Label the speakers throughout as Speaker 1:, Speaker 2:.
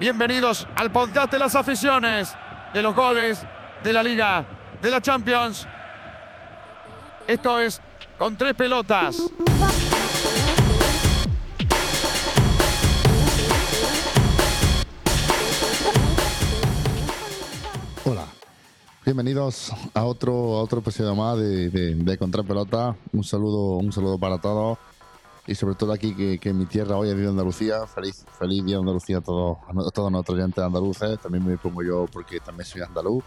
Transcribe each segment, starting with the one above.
Speaker 1: Bienvenidos al podcast de las aficiones, de los goles, de la Liga, de la Champions. Esto es con tres pelotas.
Speaker 2: Hola, bienvenidos a otro, a otro episodio más de, de, de. Un saludo, un saludo para todos y sobre todo aquí que, que en mi tierra hoy es Día Andalucía. Feliz, feliz Día de Andalucía a todos, a todos nuestros oyentes andaluces. También me pongo yo porque también soy andaluz.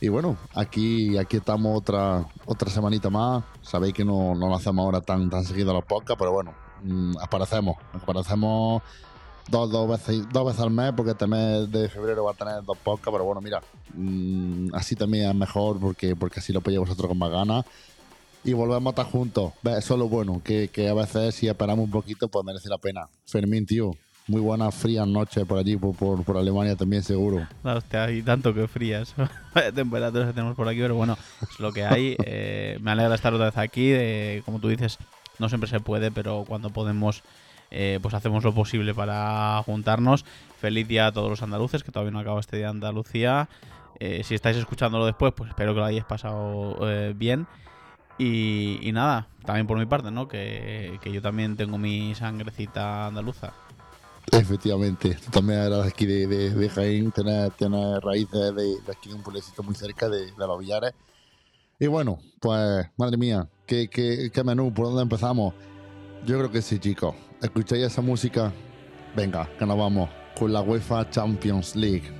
Speaker 2: Y bueno, aquí, aquí estamos otra, otra semanita más. Sabéis que no, no lo hacemos ahora tan, tan seguido los podcasts, pero bueno, mmm, aparecemos. Aparecemos dos, dos, veces, dos veces al mes, porque este mes de febrero va a tener dos podcasts, pero bueno, mira, mmm, así también es mejor porque, porque así lo podéis vosotros con más ganas. Y volvemos a estar juntos. Eso es lo bueno, que, que a veces si esperamos un poquito, pues merece la pena. Fermín, tío, muy buenas frías noches por allí, por, por, por Alemania también seguro.
Speaker 3: No, hostia, hay tanto que frías. Vaya temperaturas que tenemos por aquí, pero bueno, es lo que hay. Eh, me alegra estar otra vez aquí. Eh, como tú dices, no siempre se puede, pero cuando podemos, eh, pues hacemos lo posible para juntarnos. Feliz día a todos los andaluces, que todavía no acaba este día de Andalucía. Eh, si estáis escuchándolo después, pues espero que lo hayáis pasado eh, bien. Y, nada, también por mi parte, ¿no? Que, que yo también tengo mi sangrecita andaluza.
Speaker 2: Efectivamente, tú también eras de, de Jaén, tienes, tienes raíces de, de, aquí de un pueblecito muy cerca de, de los Villares. Y bueno, pues madre mía, ¿qué, qué, qué menú, ¿por dónde empezamos? Yo creo que sí, chicos. ¿Escucháis esa música? Venga, que nos vamos con la UEFA Champions League.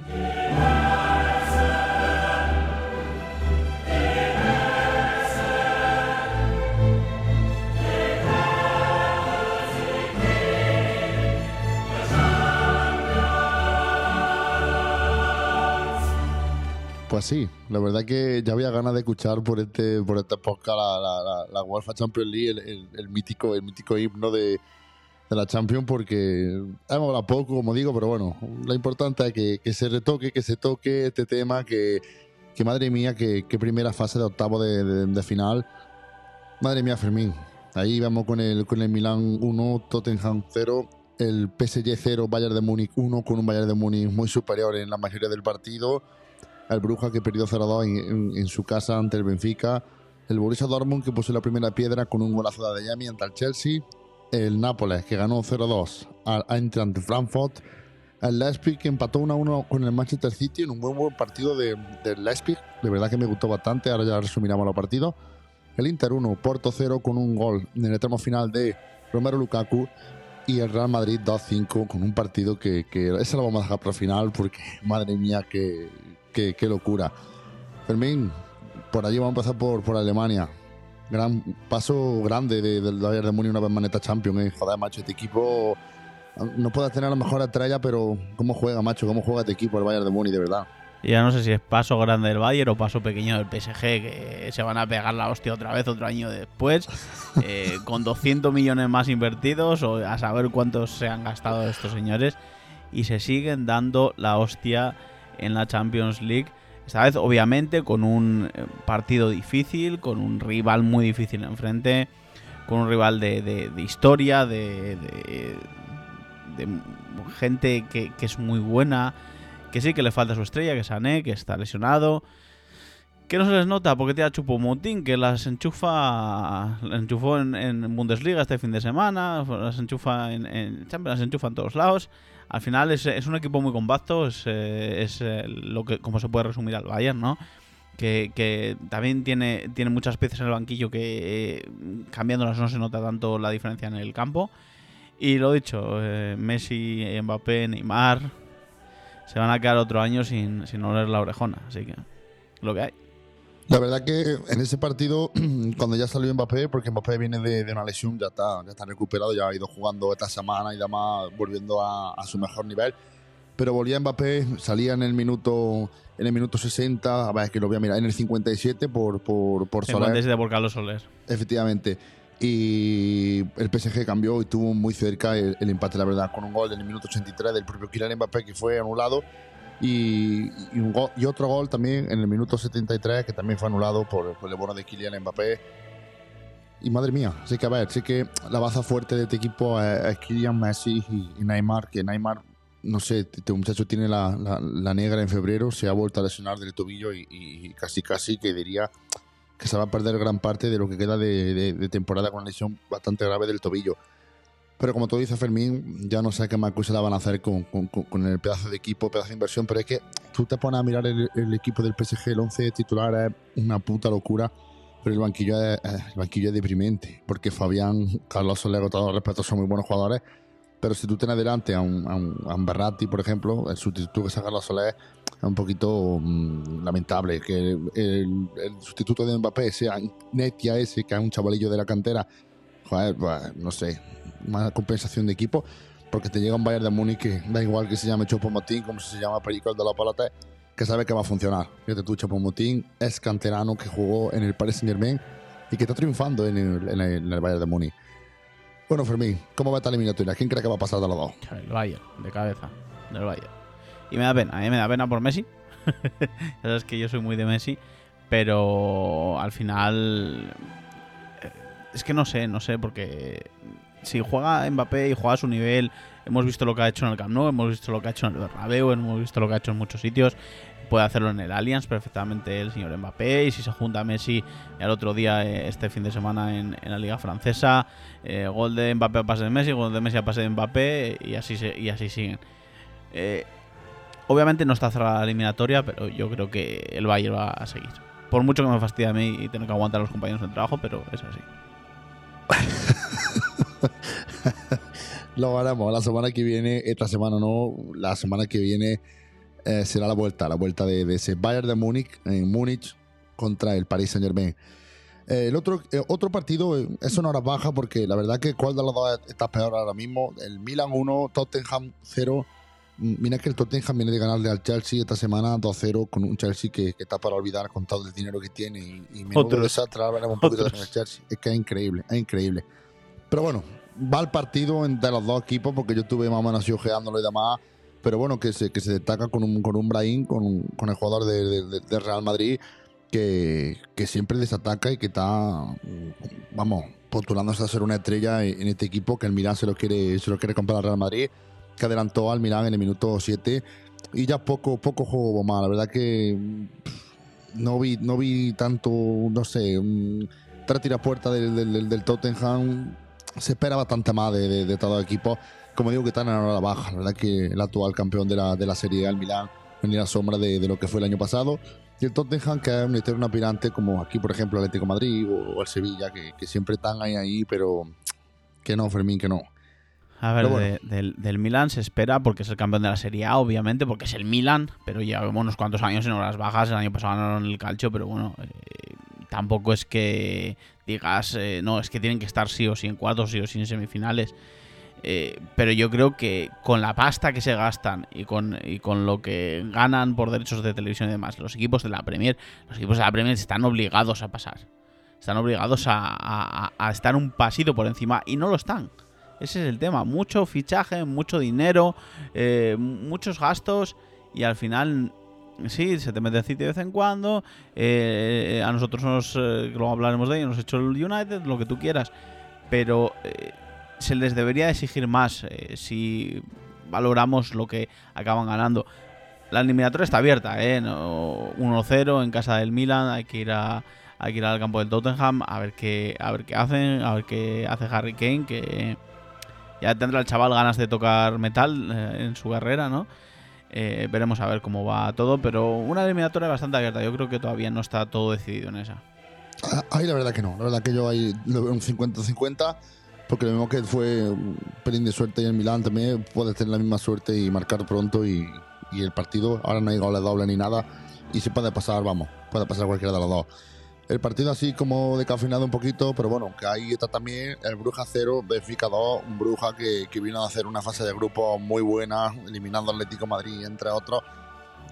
Speaker 2: Pues sí, la verdad que ya había ganas de escuchar por este, por este podcast la, la, la, la Champions League, el, el, el, mítico, el mítico himno de, de la Champions, porque hemos hablado poco, como digo, pero bueno, lo importante es que, que se retoque, que se toque este tema, que, que madre mía, que, que, primera fase de octavo de, de, de, final. Madre mía, Fermín. Ahí vamos con el, con el Milan 1, Tottenham 0, el PSG 0, Bayern de Múnich 1, con un Bayern de Múnich muy superior en la mayoría del partido el Bruja que perdió 0-2 en, su casa ante el Benfica, el Borussia Dortmund que puso la primera piedra con un golazo de Adeyemi ante el Chelsea, el Nápoles que ganó 0-2 al Eintracht de Frankfurt, el Leipzig que empató 1-1 con el Manchester City en un buen, buen partido del de Leipzig, de verdad que me gustó bastante, ahora ya resumiremos los partidos, el Inter 1, Porto 0 con un gol en el tramo final de Romero Lukaku. Y el Real Madrid 2-5 con un partido que, que ese lo vamos a dejar para el final porque madre mía que qué, qué, locura. Fermín, por allí vamos a empezar por, por Alemania. Gran paso grande del de, de Bayern de Múnich una vez maneta Champions. Eh. Joder, macho, este equipo no puede tener la mejor estrella, pero cómo juega, macho, cómo juega este equipo el Bayern de Múnich, de verdad.
Speaker 3: Ya no sé si es paso grande del Bayern o paso pequeño del PSG, que se van a pegar la hostia otra vez otro año después, eh, con 200 millones más invertidos, o a saber cuántos se han gastado estos señores, y se siguen dando la hostia en la Champions League. Esta vez, obviamente, con un partido difícil, con un rival muy difícil enfrente, con un rival de, de, de historia, de, de gente que, es muy buena, que sí que le falta su estrella, que es Sané, que está lesionado. Que no se les nota porque te ha Motín, que las enchufa. Las enchufó en, en, Bundesliga este fin de semana, las enchufa en, en Champions, las enchufa en todos lados al final es, es, un equipo muy compacto, es, eh, es eh, lo que como se puede resumir al Bayern, ¿no? Que, que, también tiene, tiene muchas piezas en el banquillo que eh, cambiándolas no se nota tanto la diferencia en el campo. Y lo dicho, eh, Messi, Mbappé, Neymar se van a quedar otro año sin, sin oler la orejona, así que lo que hay.
Speaker 2: La verdad que en ese partido, cuando ya salió Mbappé, porque Mbappé viene de, de, una lesión, ya está, ya está recuperado, ya ha ido jugando esta semana y demás, volviendo a, a su mejor nivel. Pero volvía Mbappé, salía en el minuto en el minuto 60, a ver, es que lo voy a mirar, en el 57 por, por, por Soler.
Speaker 3: 57 por Carlos Soler.
Speaker 2: Efectivamente. Y el PSG cambió y tuvo muy cerca el, el, empate, la verdad, con un gol en el minuto 83 del propio Kylian Mbappé que fue anulado y, y, un y, otro gol también en el minuto 73 que también fue anulado por, por el bono de Kylian Mbappé. Y madre mía, así que a ver, sí que la baza fuerte de este equipo es, es Kylian Messi y, y, Neymar, que Neymar no sé, este muchacho tiene la, la, negra en febrero, se ha vuelto a lesionar del tobillo y, casi casi que diría que se va a perder gran parte de lo que queda de, temporada con una lesión bastante grave del tobillo. Pero como tú dices, Fermín, ya no sé qué más cosas la van a hacer con, con, el pedazo de equipo, pedazo de inversión, pero es que tú te pones a mirar el, equipo del PSG, el 11 titular es una puta locura, pero el banquillo es, el banquillo es deprimente, porque Fabián, Carlos Soler, con todo respeto, son muy buenos jugadores, pero si tú tienes delante a un, a un, Berratti, por ejemplo, el sustituto que saca la Soler es un poquito mm, lamentable. Que el, sustituto de Mbappé sea Netia ese, que es un chavalillo de la cantera, no sé, más compensación de equipo, porque te llega un Bayern de Múnich que da igual que se llame Chopo Motín, como se llama Perico de la Palate, que sabe que va a funcionar. Fíjate tú, Chopo Motín es canterano que jugó en el Paris Saint Germain y que está triunfando en el, Bayern de Múnich. Bueno, Fermín, ¿cómo va esta eliminatoria? ¿Quién cree que va a pasar de los dos?
Speaker 3: El Bayern, de cabeza, del Bayern. Y me da pena, a mí me da pena por Messi. sabes que yo soy muy de Messi, pero al final es que no sé, no sé, porque si juega Mbappé y juega a su nivel, hemos visto lo que ha hecho en el Camp Nou, hemos visto lo que ha hecho en el Bernabéu, hemos visto lo que ha hecho en muchos sitios puede hacerlo en el Allianz perfectamente el señor Mbappé y si se junta Messi al otro día eh, este fin de semana en, la liga francesa eh, gol de Mbappé a pase de Messi gol de Messi a pase de Mbappé y así y así siguen. Eh, obviamente no está cerrada la eliminatoria pero yo creo que el Bayern va a seguir. Por mucho que me fastidie a mí y tener que aguantar a los compañeros de trabajo pero es así
Speaker 2: lo haremos la semana que viene esta semana no la semana que viene eh, será la vuelta, la vuelta de, ese Bayern de Múnich en Múnich contra el Paris Saint Germain. Eh, el otro, eh, otro partido es una hora baja porque la verdad que cuál de los dos está peor ahora mismo. El Milan 1, Tottenham 0. Mira que el Tottenham viene de ganarle al Chelsea esta semana 2-0 con un Chelsea que, está para olvidar con todo el dinero que tiene y, y menudo desastre un poquito el Chelsea. Es que es increíble, es increíble. Pero bueno, va el partido entre los dos equipos porque yo estuve más o menos así ojeándolo y demás pero bueno, que se, que se destaca con un, con un Brahim, con, con el jugador de, de, Real Madrid, que, que, siempre desataca y que está, vamos, postulándose a ser una estrella en este equipo, que el Milan se lo quiere, se lo quiere comprar al Real Madrid, que adelantó al Milan en el minuto 7 y ya poco, poco juego más. La verdad que no vi, no vi tanto, no sé, tras tira puerta del, del, del, Tottenham. Se espera bastante más de, de todo el equipo como digo, que están en la hora baja. La verdad que el actual campeón de la, de la Serie A, el Milán, venía a sombra de, lo que fue el año pasado. Y el Tottenham, que es un eterno aspirante, como aquí, por ejemplo, el Atlético Madrid o, el Sevilla, que, siempre están ahí, ahí, pero que no, Fermín, que no.
Speaker 3: A ver, del, del Milan se espera porque es el campeón de la Serie A, obviamente, porque es el Milan, pero llevamos unos cuantos años en horas bajas. El año pasado ganaron el calcio, pero bueno, eh, tampoco es que digas, eh, no, es que tienen que estar sí o sí en cuartos, sí o sí en semifinales. Eh, pero yo creo que con la pasta que se gastan y con, y con lo que ganan por derechos de televisión y demás, los equipos de la Premier, los equipos de la Premier están obligados a pasar. Están obligados a, estar un pasito por encima y no lo están. Ese es el tema. Mucho fichaje, mucho dinero, eh, muchos gastos y al final sí, se te mete el City de vez en cuando. Eh, a nosotros nos, luego hablaremos de ello, nos hecho el United, lo que tú quieras. Pero se les debería exigir más eh, si valoramos lo que acaban ganando. La eliminatoria está abierta, ¿eh? 1-0 en casa del Milan, hay que ir a hay que ir al campo del Tottenham a ver qué a ver qué hacen, a ver qué hace Harry Kane que ya tendrá el chaval ganas de tocar metal eh, en su carrera, ¿no? Eh, veremos a ver cómo va todo, pero una eliminatoria bastante abierta. Yo creo que todavía no está todo decidido en esa.
Speaker 2: Ah, ahí la verdad que no. La verdad que yo ahí lo veo un 50-50 porque lo mismo que fue un pelín de suerte y el Milán también puede tener la misma suerte y marcar pronto y, el partido, ahora no hay goles doble ni nada y se puede pasar, vamos, puede pasar cualquiera de los dos. El partido así como decafinado un poquito, pero bueno, que ahí está también el Bruja 0, Benfica 2, un Bruja que, que, vino a hacer una fase de grupo muy buena, eliminando al Atlético Madrid, entre otros,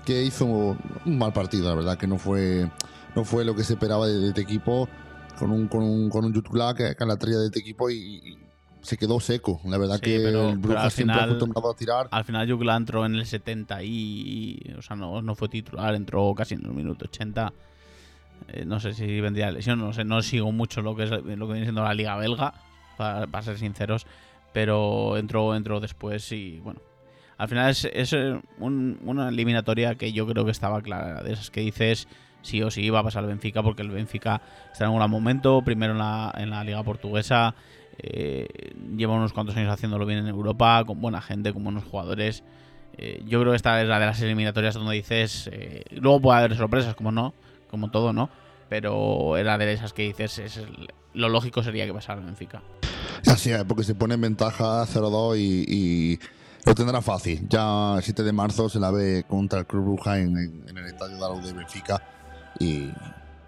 Speaker 2: que hizo un mal partido, la verdad, que no fue, no fue lo que se esperaba de este equipo con un, con un, con un que, es la estrella de este equipo y, se quedó seco. La verdad que el Brujas siempre acostumbrado a tirar.
Speaker 3: Al final Jutla entró en el 70 y, o sea, no, no fue titular, entró casi en el minuto 80. Eh, no sé si vendría lesión, no sé, no sigo mucho lo que es lo que viene siendo la liga belga, para, ser sinceros, pero entró, entró después y bueno, Al final es, es eh, un- una eliminatoria que yo creo que estaba clara. De esas que dices sí o sí va a pasar el Benfica porque el Benfica está en un gran momento. Primero en la, en la Liga Portuguesa. eh, lleva unos cuantos años haciéndolo bien en Europa. Con buena gente, con buenos jugadores. Yo creo que esta es la de las eliminatorias donde dices. luego puede haber sorpresas, como no. Como todo, ¿no? Pero era de esas que dices. Es el- lo lógico sería que pasara el Benfica.
Speaker 2: Así es, porque se pone en ventaja 0-2 y, y lo tendrá fácil. Ya el 7 de marzo se la ve contra el Club Bruja en, en- en el estadio de la de Benfica y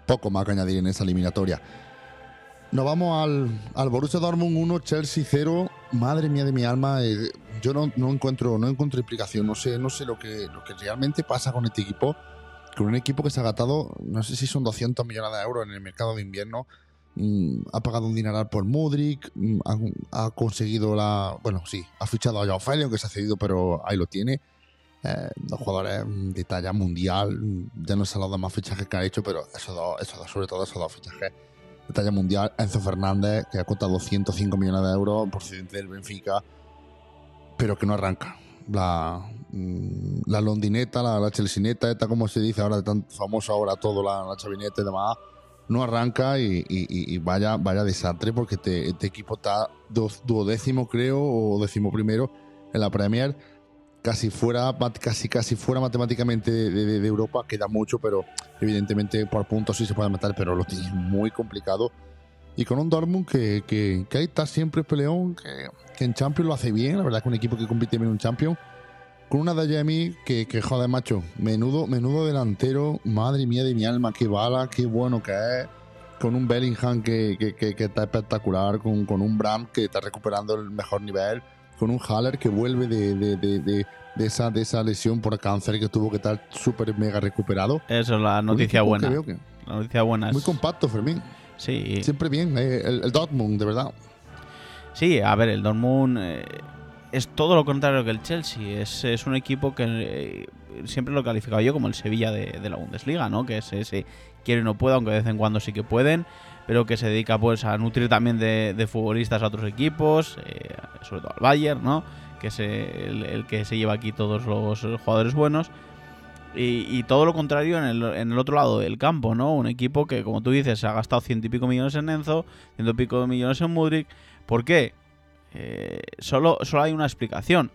Speaker 2: poco más que añadir en esa eliminatoria. Nos vamos al, al Borussia Dortmund 1, Chelsea 0. Madre mía de mi alma, eh, yo no, no encuentro no encuentro explicación. No sé, no sé lo que, lo que realmente pasa con este equipo. Con un equipo que se ha gastado, no sé si son 200 millones de euros en el mercado de invierno. Mm, ha pagado un dineral por Mudrik, mm, ha, conseguido la. Bueno, sí, ha fichado a Joao Félix, aunque se ha cedido, pero ahí lo tiene. Eh, dos jugadores mm, de talla mundial. Ya no sé los demás fichajes que ha hecho, pero esos dos, esos dos, sobre todo esos dos fichajes de talla mundial. Enzo Fernández, que ha costado 105 millones de euros, procedente del Benfica, pero que no arranca. La, mm, la londineta, la, la chelsineta, esta como se dice ahora, tan famosa ahora todo, la, la chavineta y demás, no arranca y, y- y- vaya, vaya desastre porque este, este equipo está do- duodécimo, creo, o décimo primero en la Premier. Casi fuera, casi, casi fuera matemáticamente de Europa, queda mucho, pero evidentemente por puntos sí se puede matar, pero lo tiene muy complicado. Y con un Dortmund que, que, que ahí está siempre peleón, que, que en Champions lo hace bien, la verdad que un equipo que compite bien en un Champions. Con una de Jamie que, que joder, macho, menudo, menudo delantero, madre mía de mi alma, qué bala, qué bueno que es. Con un Bellingham que, que, que- está espectacular, con, con un Bram que está recuperando el mejor nivel, con un Haller que vuelve de, de, de, de- esa, de esa lesión por cáncer que tuvo que estar súper mega recuperado.
Speaker 3: Eso es la noticia buena.
Speaker 2: que veo que-
Speaker 3: La noticia buena es.
Speaker 2: muy compacto, Fermín.
Speaker 3: Sí,
Speaker 2: Siempre bien, eh, el, el Dortmund, de verdad.
Speaker 3: Sí, a ver, el Dortmund eh, es todo lo contrario que el Chelsea. Es, es un equipo que eh, siempre lo he calificado yo como el Sevilla de, la Bundesliga, ¿no? Que es ese quiere y no puede, aunque de vez en cuando sí que pueden, pero que se dedica pues a nutrir también de, futbolistas a otros equipos, eh, sobre todo al Bayern, ¿no? Que es el, que se lleva aquí todos los jugadores buenos. Y, y todo lo contrario en el, otro lado del campo, ¿no? Un equipo que, como tú dices, ha gastado ciento y pico millones en Enzo, ciento y pico millones en Mudrik. ¿Por qué? Eh, solo, solo hay una explicación.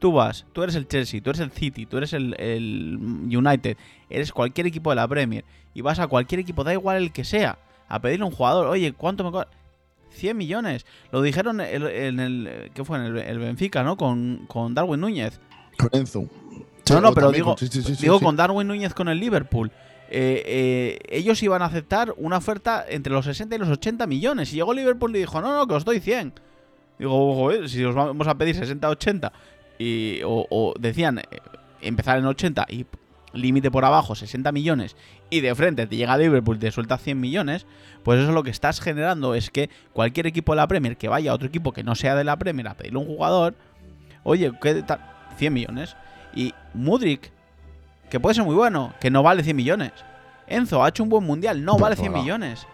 Speaker 3: Tú vas, tú eres el Chelsea, tú eres el City, tú eres el, el United, eres cualquier equipo de la Premier y vas a cualquier equipo, da igual el que sea, a pedirle a un jugador, oye, ¿cuánto me cobra? 100 millones. Lo dijeron en el, en el- ¿qué fue? En el, el Benfica, ¿no? Con, con Darwin Núñez.
Speaker 2: Con Enzo.
Speaker 3: No, no, pero digo,
Speaker 2: con- sí, sí, sí, sí,
Speaker 3: digo con Darwin Núñez con el Liverpool. Eh, eh, ellos iban a aceptar una oferta entre los 60 y los 80 millones. Y llegó Liverpool y dijo, no, no, que os doy 100. Digo, joder, si os vamos a pedir 60, 80. Y, o, decían, eh, empezar en 80 y límite por abajo 60 millones y de frente te llega Liverpool y te suelta 100 millones, pues eso lo que estás generando es que cualquier equipo de la Premier que vaya a otro equipo que no sea de la Premier a pedirle un jugador, oye, ¿qué tal? 100 millones. Y Mudrik, que puede ser muy bueno, que no vale 100 millones. Enzo ha hecho un buen mundial, no vale 100
Speaker 2: favor.
Speaker 3: millones.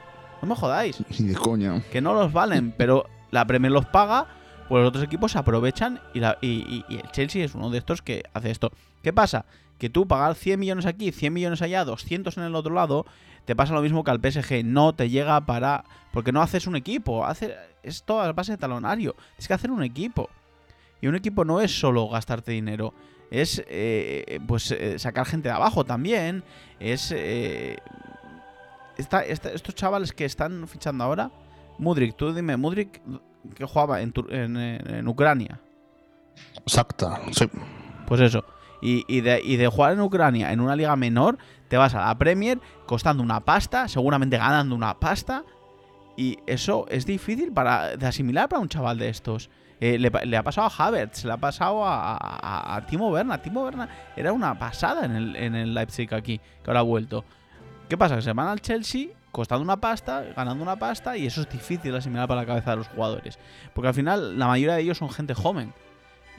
Speaker 3: No me jodáis
Speaker 2: Ni de coña.
Speaker 3: que no los valen, pero la Premier los paga, pues los otros equipos se aprovechan y, la- y- y- y el Chelsea es uno de estos que hace esto. ¿Qué pasa? Que tú pagar 100 millones aquí, 100 millones allá, 200 en el otro lado, te pasa lo mismo que al PSG, no te llega para... Porque no haces un equipo, hace, es todo a base de talonario, tienes que hacer un equipo. Y un equipo no es solo gastarte dinero, es eh, pues eh, sacar gente de abajo también, es... eh, esta- esta- estos chavales que están fichando ahora, Mudrik, tú dime, Mudrik que jugaba en, en, en- en Ucrania.
Speaker 2: Exacta. Sí.
Speaker 3: Pues eso. Y, y de, y de jugar en Ucrania en una liga menor, te vas a la Premier costando una pasta, seguramente ganando una pasta. Y eso es difícil para, de asimilar para un chaval de estos. Eh, le, ha pasado a Havertz, le ha pasado a, Timo Werner. Timo Werner era una pasada en el, en el Leipzig aquí, que ahora ha vuelto. ¿Qué pasa? Que se van al Chelsea costando una pasta, ganando una pasta, y eso es difícil asimilar para la cabeza de los jugadores. Porque al final la mayoría de ellos son gente joven.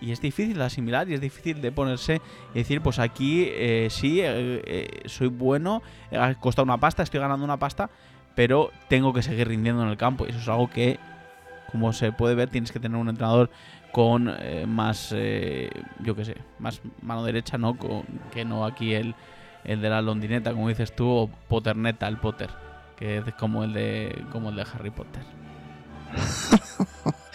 Speaker 3: Y es difícil asimilar y es difícil de ponerse y decir, pues aquí eh, sí, eh, soy bueno, he costado una pasta, estoy ganando una pasta, pero tengo que seguir rindiendo en el campo. Y eso es algo que como se puede ver, tienes que tener un entrenador con eh, más, eh, yo qué sé, más mano derecha, ¿no? Con, que no aquí el, el de la londineta, como dices tú, o Potterneta, el Potter, que es como el de, como el de Harry Potter.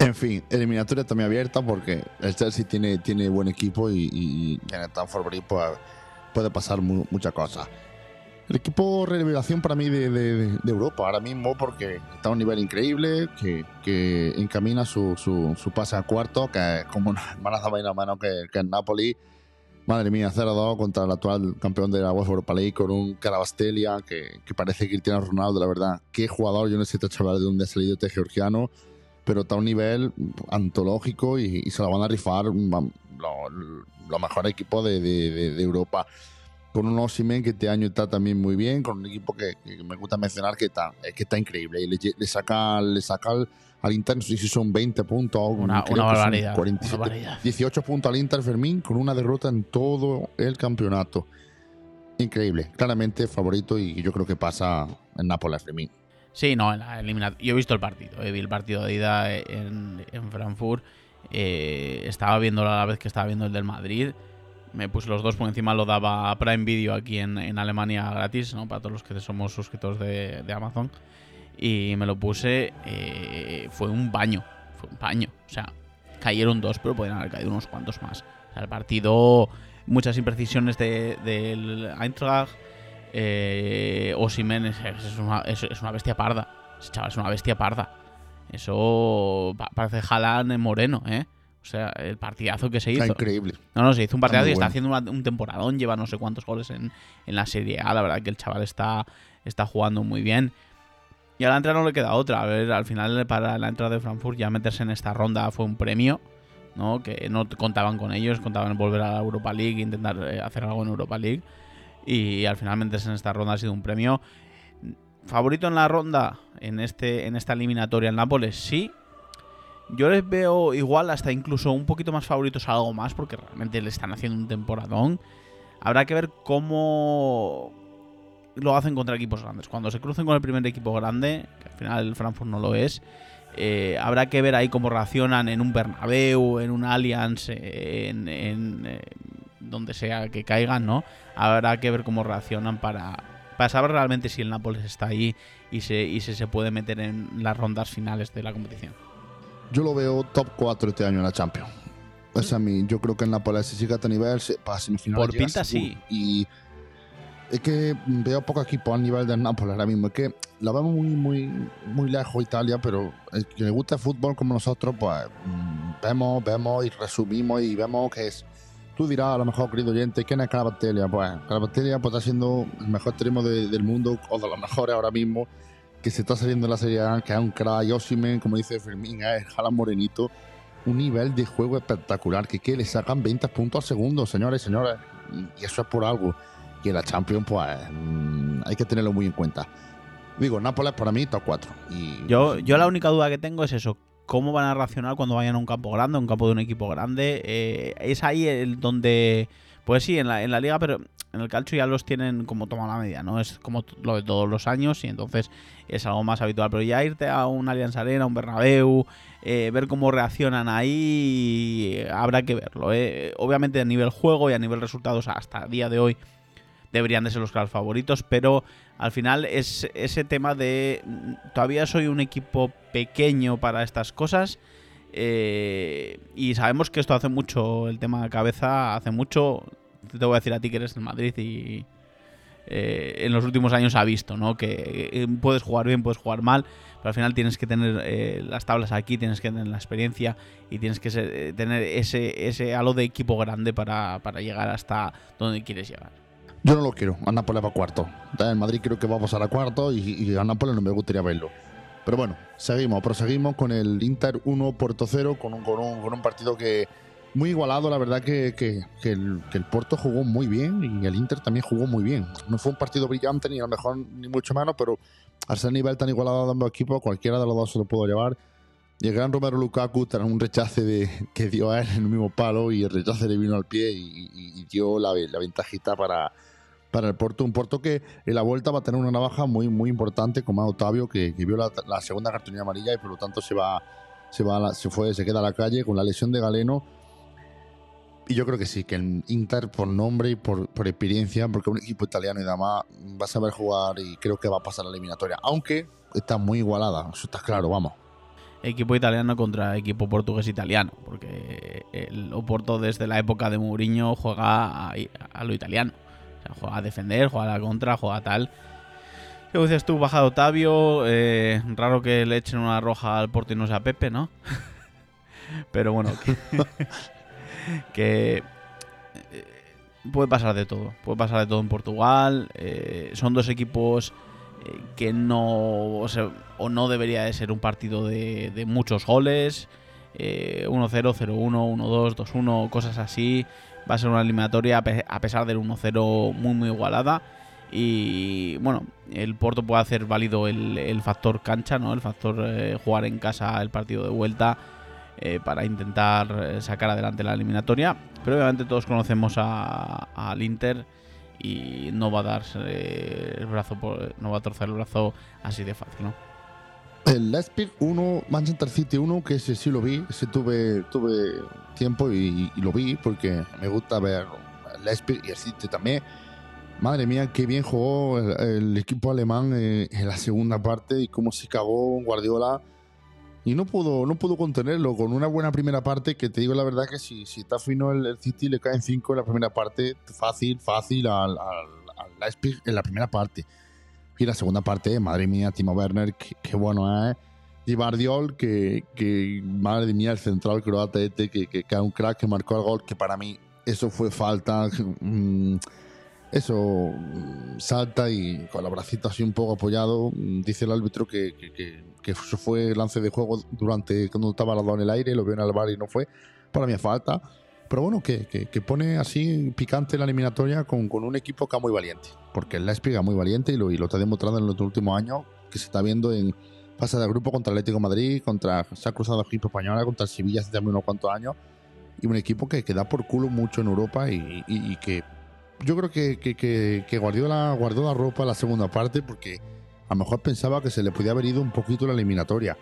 Speaker 2: En fin, eliminatoria también abierta porque el Chelsea tiene, tiene buen equipo y, y, en el Stamford Bridge pues, puede pasar mu muchas cosas. El equipo revelación para mí de, de, de, Europa ahora mismo porque está a un nivel increíble, que, que encamina su, su, su, pase a cuarto, que es como una hermana de mano que, que el Napoli. Madre mía, 0-2 contra el actual campeón de la UEFA Europa League con un Carabastelia que, que parece Cristiano Ronaldo, la verdad. Qué jugador, yo no sé chaval de dónde ha salido este georgiano pero está a un nivel antológico y, y se la van a rifar los lo mejores equipos de, de, de, Europa. Con un Osimen que este año está también muy bien, con un equipo que, que me gusta mencionar que está, que está increíble. Y le, le saca, le saca al, al Inter, no sé si son 20 puntos.
Speaker 3: Una, una barbaridad, 47, una barbaridad.
Speaker 2: 18 puntos al Inter Fermín con una derrota en todo el campeonato. Increíble, claramente favorito y yo creo que pasa en Nápoles Fermín.
Speaker 3: Sí, no, en la eliminación. Yo he visto el partido, he vi el partido de ida en, en Frankfurt. Eh, estaba viendo a la vez que estaba viendo el del Madrid. Me puse los dos por encima, lo daba Prime Video aquí en, en Alemania gratis, ¿no? Para todos los que somos suscriptores de, de Amazon. Y me lo puse. Eh, fue un baño. Fue un baño. O sea, cayeron dos, pero podrían haber caído unos cuantos más. O sea, el partido. Muchas imprecisiones del de, Eintracht eh, Osimen es, una, es, una, bestia parda. Ese chaval es una bestia parda. Eso parece Jalan en Moreno, ¿eh? O sea, el partidazo que se hizo.
Speaker 2: Está increíble.
Speaker 3: No, no, se hizo un partidazo está y está bueno. haciendo una, un temporadón. Lleva no sé cuántos goles en, en, la Serie A. La verdad que el chaval está, está jugando muy bien. Y a la entrada no le queda otra. A ver, al final para la entrada de Frankfurt ya meterse en esta ronda fue un premio. ¿no? Que no contaban con ellos, contaban en volver a la Europa League, intentar eh, hacer algo en Europa League y al final meterse en esta ronda ha sido un premio. ¿Favorito en la ronda en, este, en esta eliminatoria en Nápoles? Sí. Yo les veo igual hasta incluso un poquito más favoritos a algo más porque realmente le están haciendo un temporadón. Habrá que ver cómo lo hacen contra equipos grandes. Cuando se crucen con el primer equipo grande, que al final el Frankfurt no lo es, eh, habrá que ver ahí cómo reaccionan en un Bernabéu, en un Allianz, en, en donde sea que caigan, ¿no? Habrá que ver cómo reaccionan para, para saber realmente si el Nápoles está ahí y se, y se, se puede meter en las rondas finales de la competición.
Speaker 2: Yo lo veo top 4 este año en la Champions. O sea, a mí, yo creo que el Nápoles si sigue a este nivel para semifinales.
Speaker 3: Por pinta sí.
Speaker 2: Y es que veo poco equipo al nivel del Nápoles ahora mismo. Es que lo vemos muy, muy, muy lejos Italia, pero el que le gusta el fútbol como nosotros, pues vemos, vemos y resumimos y vemos que es Tú dirás, a lo mejor, querido oyente, ¿quién es Carabatelia? Pues Carabatelia pues, está siendo el mejor extremo de, del mundo, o de los mejores ahora mismo, que se está saliendo en la Serie que es un crack, Osimen, como dice Fermín, es Jalan Morenito. Un nivel de juego espectacular, que, que le sacan 20 puntos al segundo, señores y señores. Y eso es por algo. Y en la Champions, pues, mmm, hay que tenerlo muy en cuenta. Digo, Nápoles para mí top 4. Y,
Speaker 3: yo, yo la única duda que tengo es eso cómo van a reaccionar cuando vayan a un campo grande, a un campo de un equipo grande. Eh, es ahí el donde, pues sí, en la, en la liga, pero en el calcio ya los tienen como toma la media, ¿no? Es como lo de todos los años y entonces es algo más habitual. Pero ya irte a un Allianz Arena, un Bernabéu, eh, ver cómo reaccionan ahí, habrá que verlo. ¿eh? Obviamente a nivel juego y a nivel resultados hasta el día de hoy deberían de ser los claros favoritos, pero al final es ese tema de todavía soy un equipo pequeño para estas cosas eh, y sabemos que esto hace mucho, el tema de cabeza hace mucho, te voy a decir a ti que eres en Madrid y eh, en los últimos años ha visto, ¿no? Que eh, puedes jugar bien, puedes jugar mal, pero al final tienes que tener eh, las tablas aquí, tienes que tener la experiencia y tienes que ser, tener ese, ese halo de equipo grande para, para llegar hasta donde quieres llegar.
Speaker 2: Yo no lo quiero. A Nápoles va a cuarto. En Madrid creo que va a pasar a cuarto y, y a Nápoles no me gustaría verlo. Pero bueno, seguimos, proseguimos con el Inter 1 Porto 0, con un, con, un, con un partido que muy igualado. La verdad que, que, el, que, el, Porto jugó muy bien y el Inter también jugó muy bien. No fue un partido brillante, ni a lo mejor ni mucho menos, pero al ser nivel tan igualado de ambos equipos, cualquiera de los dos se lo pudo llevar. Y el gran Romero Lukaku tras un rechace de, que dio a él en el mismo palo y el rechace le vino al pie y dio la, la ventajita para, para el Porto. Un Porto que en la vuelta va a tener una navaja muy, muy importante, como a Otavio, que, que vio la, la, segunda cartulina amarilla y por lo tanto se va, se va la, se fue, se queda a la calle con la lesión de Galeno. Y yo creo que sí, que el Inter por nombre y por, por experiencia, porque un equipo italiano y demás va a saber jugar y creo que va a pasar la eliminatoria. Aunque está muy igualada, eso está claro, vamos
Speaker 3: equipo italiano contra equipo portugués italiano, porque el Oporto desde la época de Mourinho juega a, lo italiano. O sea, juega a defender, juega a la contra, juega a tal. ¿Qué dices tú, bajado Otavio? Eh, raro que le echen una roja al Porto y no sea Pepe, ¿no? Pero bueno, que, eh, puede pasar de todo. Puede pasar de todo en Portugal. Eh, son dos equipos que no o, no debería de ser un partido de, muchos goles. 1-0, 0-1, 1-2, 2-1, cosas así. Va a ser una eliminatoria a pesar del 1-0 muy muy igualada. Y bueno, el Porto puede hacer válido el, factor cancha, ¿no? El factor eh, jugar en casa el partido de vuelta eh, para intentar eh, sacar adelante la eliminatoria. Pero obviamente todos conocemos al Inter y no va a darse el brazo por, no va a torcer el brazo así de fácil, ¿no?
Speaker 2: El Leipzig 1, Manchester City 1, que ese sí lo vi, ese tuve, tuve tiempo y, lo vi porque me gusta ver el Leipzig y el City también. Madre mía, qué bien jugó el, equipo alemán eh, en la segunda parte y cómo se cagó Guardiola y no pudo, no pudo contenerlo con una buena primera parte que te digo la verdad que si, si está fino el, City le caen 5 en la primera parte, fácil, fácil al, al, Leipzig en la primera parte. Y la segunda parte, madre mía, Timo Werner, qué, bueno es. Y Bardiol, que, que, madre mía, el central croata este, que, que, que un crack que marcó el gol, que para mí eso fue falta. Mm, eso mm, salta y con la bracita así un poco apoyado, mm, dice el árbitro que, que, eso fue lance de juego durante cuando estaba la en el aire, lo vio en el bar y no fue. Para mí falta. Pero bueno, que, pone así picante la eliminatoria con, con, un equipo que es muy valiente. Porque el Leipzig es muy valiente y lo, y lo está demostrando en los últimos años, que se está viendo en fase de grupo contra el Atlético Madrid, contra se ha cruzado equipo española, contra el Sevilla hace también unos cuantos años. Y un equipo que, que da por culo mucho en Europa y, y que yo creo que, que, que, Guardiola guardó la ropa la segunda parte porque a lo mejor pensaba que se le podía haber ido un poquito la eliminatoria.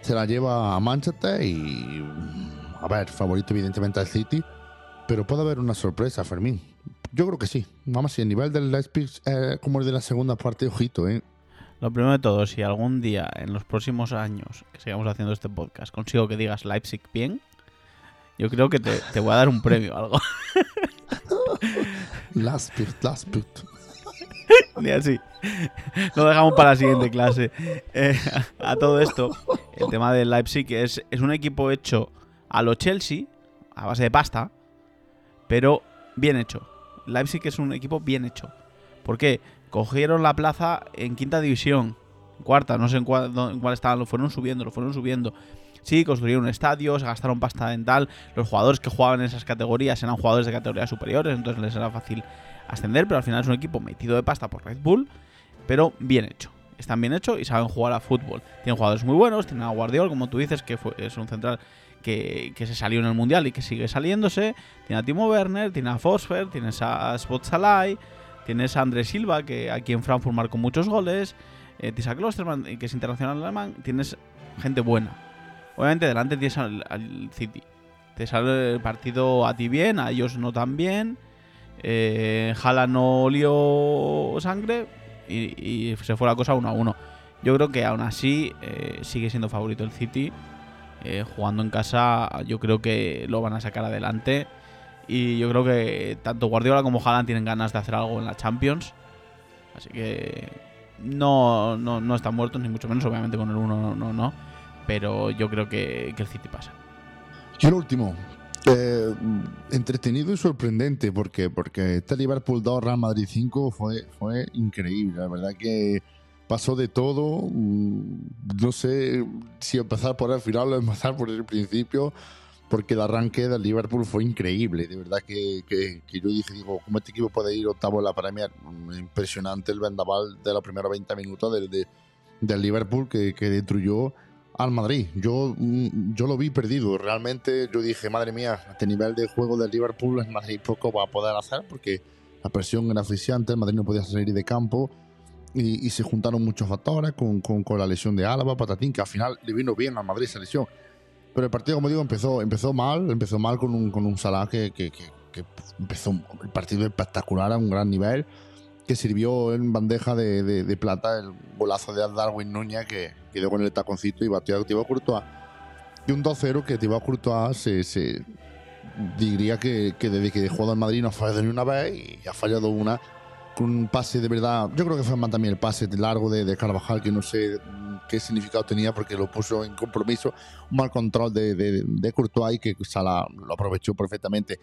Speaker 2: Se la lleva a Manchester y. A ver, favorito evidentemente al City. Pero puede haber una sorpresa, Fermín. Yo creo que sí. Vamos, si el nivel del Leipzig es como el de la segunda parte, ojito, ¿eh?
Speaker 3: Lo primero de todo, si algún día en los próximos años que sigamos haciendo este podcast consigo que digas Leipzig bien, yo creo que te, te voy a dar un premio o algo.
Speaker 2: Last bit.
Speaker 3: Ni así. Lo dejamos para la siguiente clase. Eh, a todo esto, el tema del Leipzig es, es un equipo hecho a lo Chelsea, a base de pasta, pero bien hecho. Leipzig es un equipo bien hecho. ¿Por qué? Cogieron la plaza en quinta división, cuarta, no sé en cuál, en cuál estaban, lo fueron subiendo, lo fueron subiendo. Sí, construyeron un estadio, se gastaron pasta dental. Los jugadores que jugaban en esas categorías eran jugadores de categorías superiores, entonces les era fácil ascender, pero al final es un equipo metido de pasta por Red Bull, pero bien hecho. Están bien hechos y saben jugar a fútbol. Tienen jugadores muy buenos, tienen a Guardiola, como tú dices, que es un central que, se salió en el Mundial y que sigue saliéndose. Tiene a Timo Werner, tiene a Fosfer, tienes a Spotsalai, tienes a André Silva, que aquí en Frankfurt marcó muchos goles, eh, tienes a Klosterman, que es internacional alemán, tienes gente buena. Obviamente delante tienes al, City. Te sale el partido a ti bien, a ellos no tan bien. Eh, no olió sangre y, se fue la cosa uno a uno. Yo creo que aún así eh, sigue siendo favorito el City. Eh, jugando en casa, yo creo que lo van a sacar adelante. Y yo creo que tanto Guardiola como Haaland tienen ganas de hacer algo en la Champions. Así que no, no, no están muertos, ni mucho menos. Obviamente con el 1 no, no, no pero yo creo que, el City pasa.
Speaker 2: Y el último, eh, entretenido y sorprendente, porque porque este Liverpool 2 Real Madrid 5 fue, fue increíble. La verdad que pasó de todo. Mm, no sé si empezar por el final o empezar por el principio, porque el arranque del Liverpool fue increíble. De verdad que, que, yo dije, digo, ¿cómo este equipo puede ir octavo en la Premier? Mm, impresionante el vendaval de los primeros 20 minutos del, del Liverpool que, que destruyó al Madrid. Yo, mm, yo lo vi perdido. Realmente yo dije, madre mía, este nivel de juego del Liverpool, el Madrid poco va a poder hacer porque la presión era asfixiante, el Madrid no podía salir de campo y, se juntaron muchos factores con, con, la lesión de Álava, Patatín, que al final le vino bien al Madrid esa lesión. Pero el partido, como digo, empezó, empezó mal, empezó mal con un, con un Salah que, que, que, empezó el partido espectacular a un gran nivel, que sirvió en bandeja de, de, plata el golazo de Darwin Núñez que quedó con el taconcito y batió a Thibaut Courtois. Y un 2-0 que Thibaut Courtois se, se diría que, que, desde que jugó en Madrid no ha fallado ni una vez y ha fallado una con un pase de verdad. Yo creo que fue más también el pase largo de, de, Carvajal, que no sé qué significado tenía porque lo puso en compromiso. Un mal control de, de, de Courtois que Salah lo aprovechó perfectamente.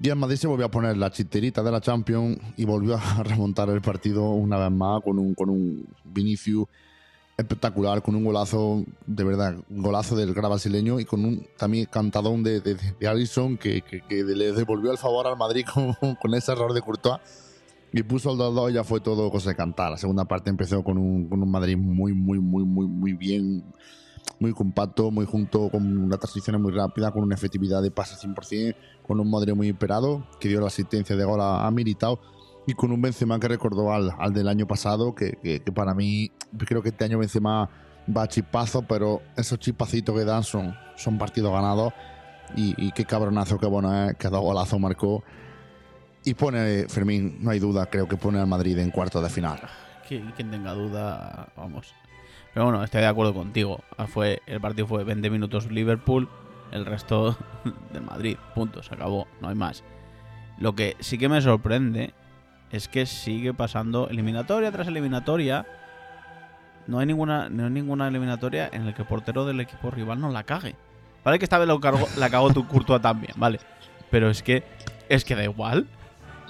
Speaker 2: Y el Madrid se volvió a poner la chiterita de la Champions y volvió a remontar el partido una vez más con un, con un Vinicius espectacular, con un golazo, de verdad, golazo del gran brasileño y con un también cantadón de, de, Alisson que, que, le devolvió el favor al Madrid con, con ese error de Courtois y puso el 2-2 y ya fue todo cosa de cantar. La segunda parte empezó con un, con un Madrid muy, muy, muy, muy, muy bien, muy compacto, muy junto, con una transición muy rápida, con una efectividad de pase 100%, con un Madrid muy imperado, que dio la asistencia de gol a, Militao y con un Benzema que recordó al, al del año pasado, que, que, para mí creo que este año Benzema va a chispazo, pero esos chispacitos que dan son, son partidos ganados y, qué cabronazo, qué bueno es, que dos golazos marcó y pone, Fermín, no hay duda, creo que pone al Madrid en cuarto de final.
Speaker 3: Quien, tenga duda, vamos. Pero bueno, estoy de acuerdo contigo. Fue, el partido fue 20 minutos Liverpool, el resto del Madrid. Punto, se acabó, no hay más. Lo que sí que me sorprende es que sigue pasando eliminatoria tras eliminatoria. No hay ninguna, no hay ninguna eliminatoria en la que el portero del equipo rival no la cague. Vale que esta vez lo la cagó tu Courtois también, vale. Pero es que es que da igual.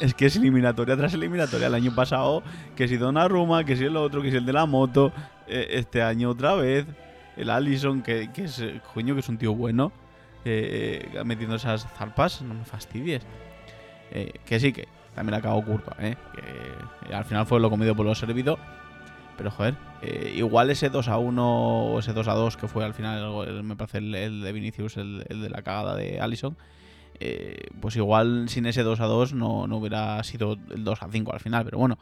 Speaker 3: Es que es eliminatoria tras eliminatoria. El año pasado, que si Donnarumma, que si el otro, que si el de la moto. Eh, este año otra vez. El Allison, que, es, coño, que es un tío bueno. Eh, metiendo esas zarpas, no me fastidies. Eh, que sí, que también acabó curto, ¿eh? Al final fue lo comido por lo servido. Pero joder, igual ese 2 a 1 o ese 2 a 2 que fue al final, me parece el, de Vinicius, el, el, de la cagada de Allison eh, pues igual sin ese 2 a 2 no, hubiera sido el 2 a 5 al final, pero bueno.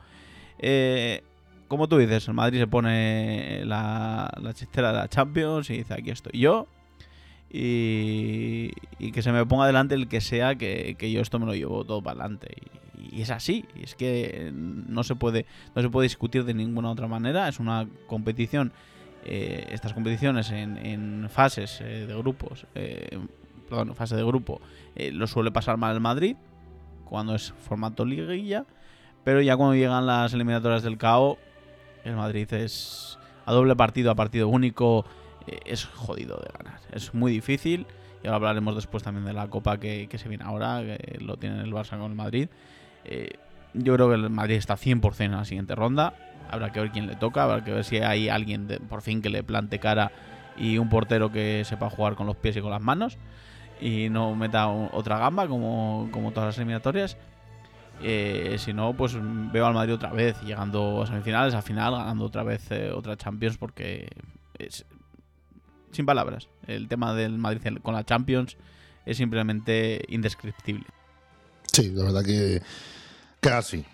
Speaker 3: Eh, como tú dices, el Madrid se pone la, chistera de la Champions y dice, aquí estoy yo. Y, que se me ponga delante el que sea, que, yo esto me lo llevo todo para adelante. Y, es así, es que no se, puede, no se puede discutir de ninguna otra manera. Es una competición, eh, estas competiciones en, fases de grupos, perdón, fase de grupo, eh, lo suele pasar mal el Madrid, cuando es formato liguilla, pero ya cuando llegan las eliminatorias del KO, el Madrid es a doble partido, a partido único, eh, es jodido de ganar. Es muy difícil, y ahora hablaremos después también de la Copa que, se viene ahora, que lo tiene el Barça con el Madrid. Eh, yo creo que el Madrid está 100% en la siguiente ronda. Habrá que ver quién le toca, habrá que ver si hay alguien por fin que le plante cara y un portero que sepa jugar con los pies y con las manos y no meta otra gamba como, todas las eliminatorias. Eh, si no, pues veo al Madrid otra vez, llegando a semifinales, a final, ganando otra vez eh, otra Champions, porque es, sin palabras, el tema del Madrid con la Champions es simplemente indescriptible.
Speaker 2: Sí, la verdad que casi.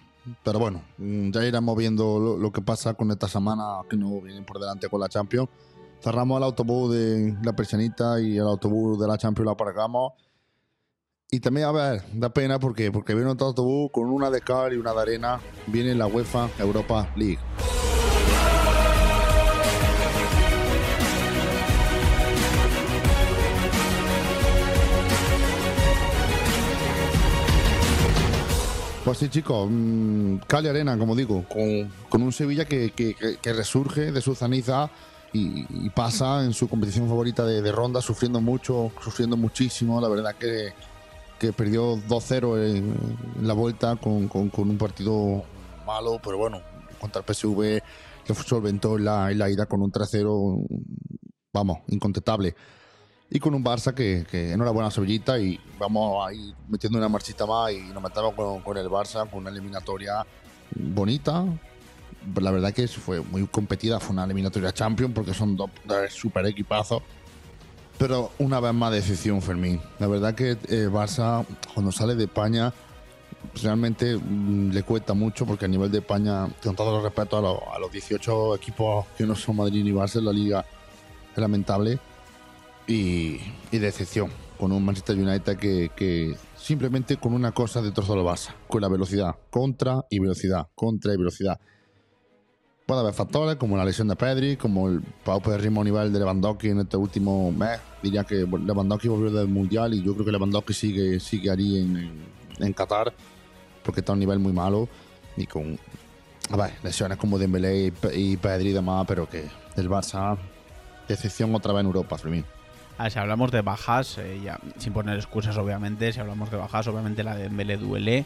Speaker 2: Pero bueno, ya iremos viendo lo, lo que pasa con esta semana que no vienen por delante con la Champions cerramos el autobús de la persianita y el autobús de la Champions lo aparcamos. Y también, a ver, da pena porque, porque viene otro autobús con una de cal y una de arena. Viene la UEFA Europa League. Pues sí, chicos, mm, Cali Arena, como digo, con, un Sevilla que, que resurge de su ceniza y, pasa en su competición favorita de, ronda sufriendo mucho, sufriendo muchísimo. La verdad que, que perdió 2-0 en, la vuelta con, con, un partido malo, pero bueno, contra el PSV le solventó en la, la ida con un 3-0, vamos, incontestable. Y con un Barça que, que enhorabuena Sevillita y vamos a ir metiendo una marchita más y nos metamos con, con el Barça, con una eliminatoria bonita, la verdad que fue muy competida, fue una eliminatoria champion porque son dos, super equipazos. Pero una vez más decisión, Fermín. La verdad que eh, Barça, cuando sale de España, realmente mm, le cuesta mucho porque a nivel de España, con todo el respeto a, los- a los 18 equipos que no son Madrid ni Barça en la liga, es lamentable y, y decepción con un Manchester United que, que simplemente con una cosa destrozó al Barça, con la velocidad, contra y velocidad, contra y velocidad. Puede haber factores como la lesión de Pedri, como el paupérrimo nivel de Lewandowski en este último mes. Diría que Lewandowski volvió del Mundial y yo creo que Lewandowski sigue, sigue allí en, en, Qatar porque está a un nivel muy malo y con a ver, lesiones como Dembélé y, y Pedri y demás, pero que el Barça decepción otra vez en Europa, Fermín.
Speaker 3: A ver, si hablamos de bajas, eh, ya, sin poner excusas obviamente, si hablamos de bajas, obviamente la de Dembélé duele.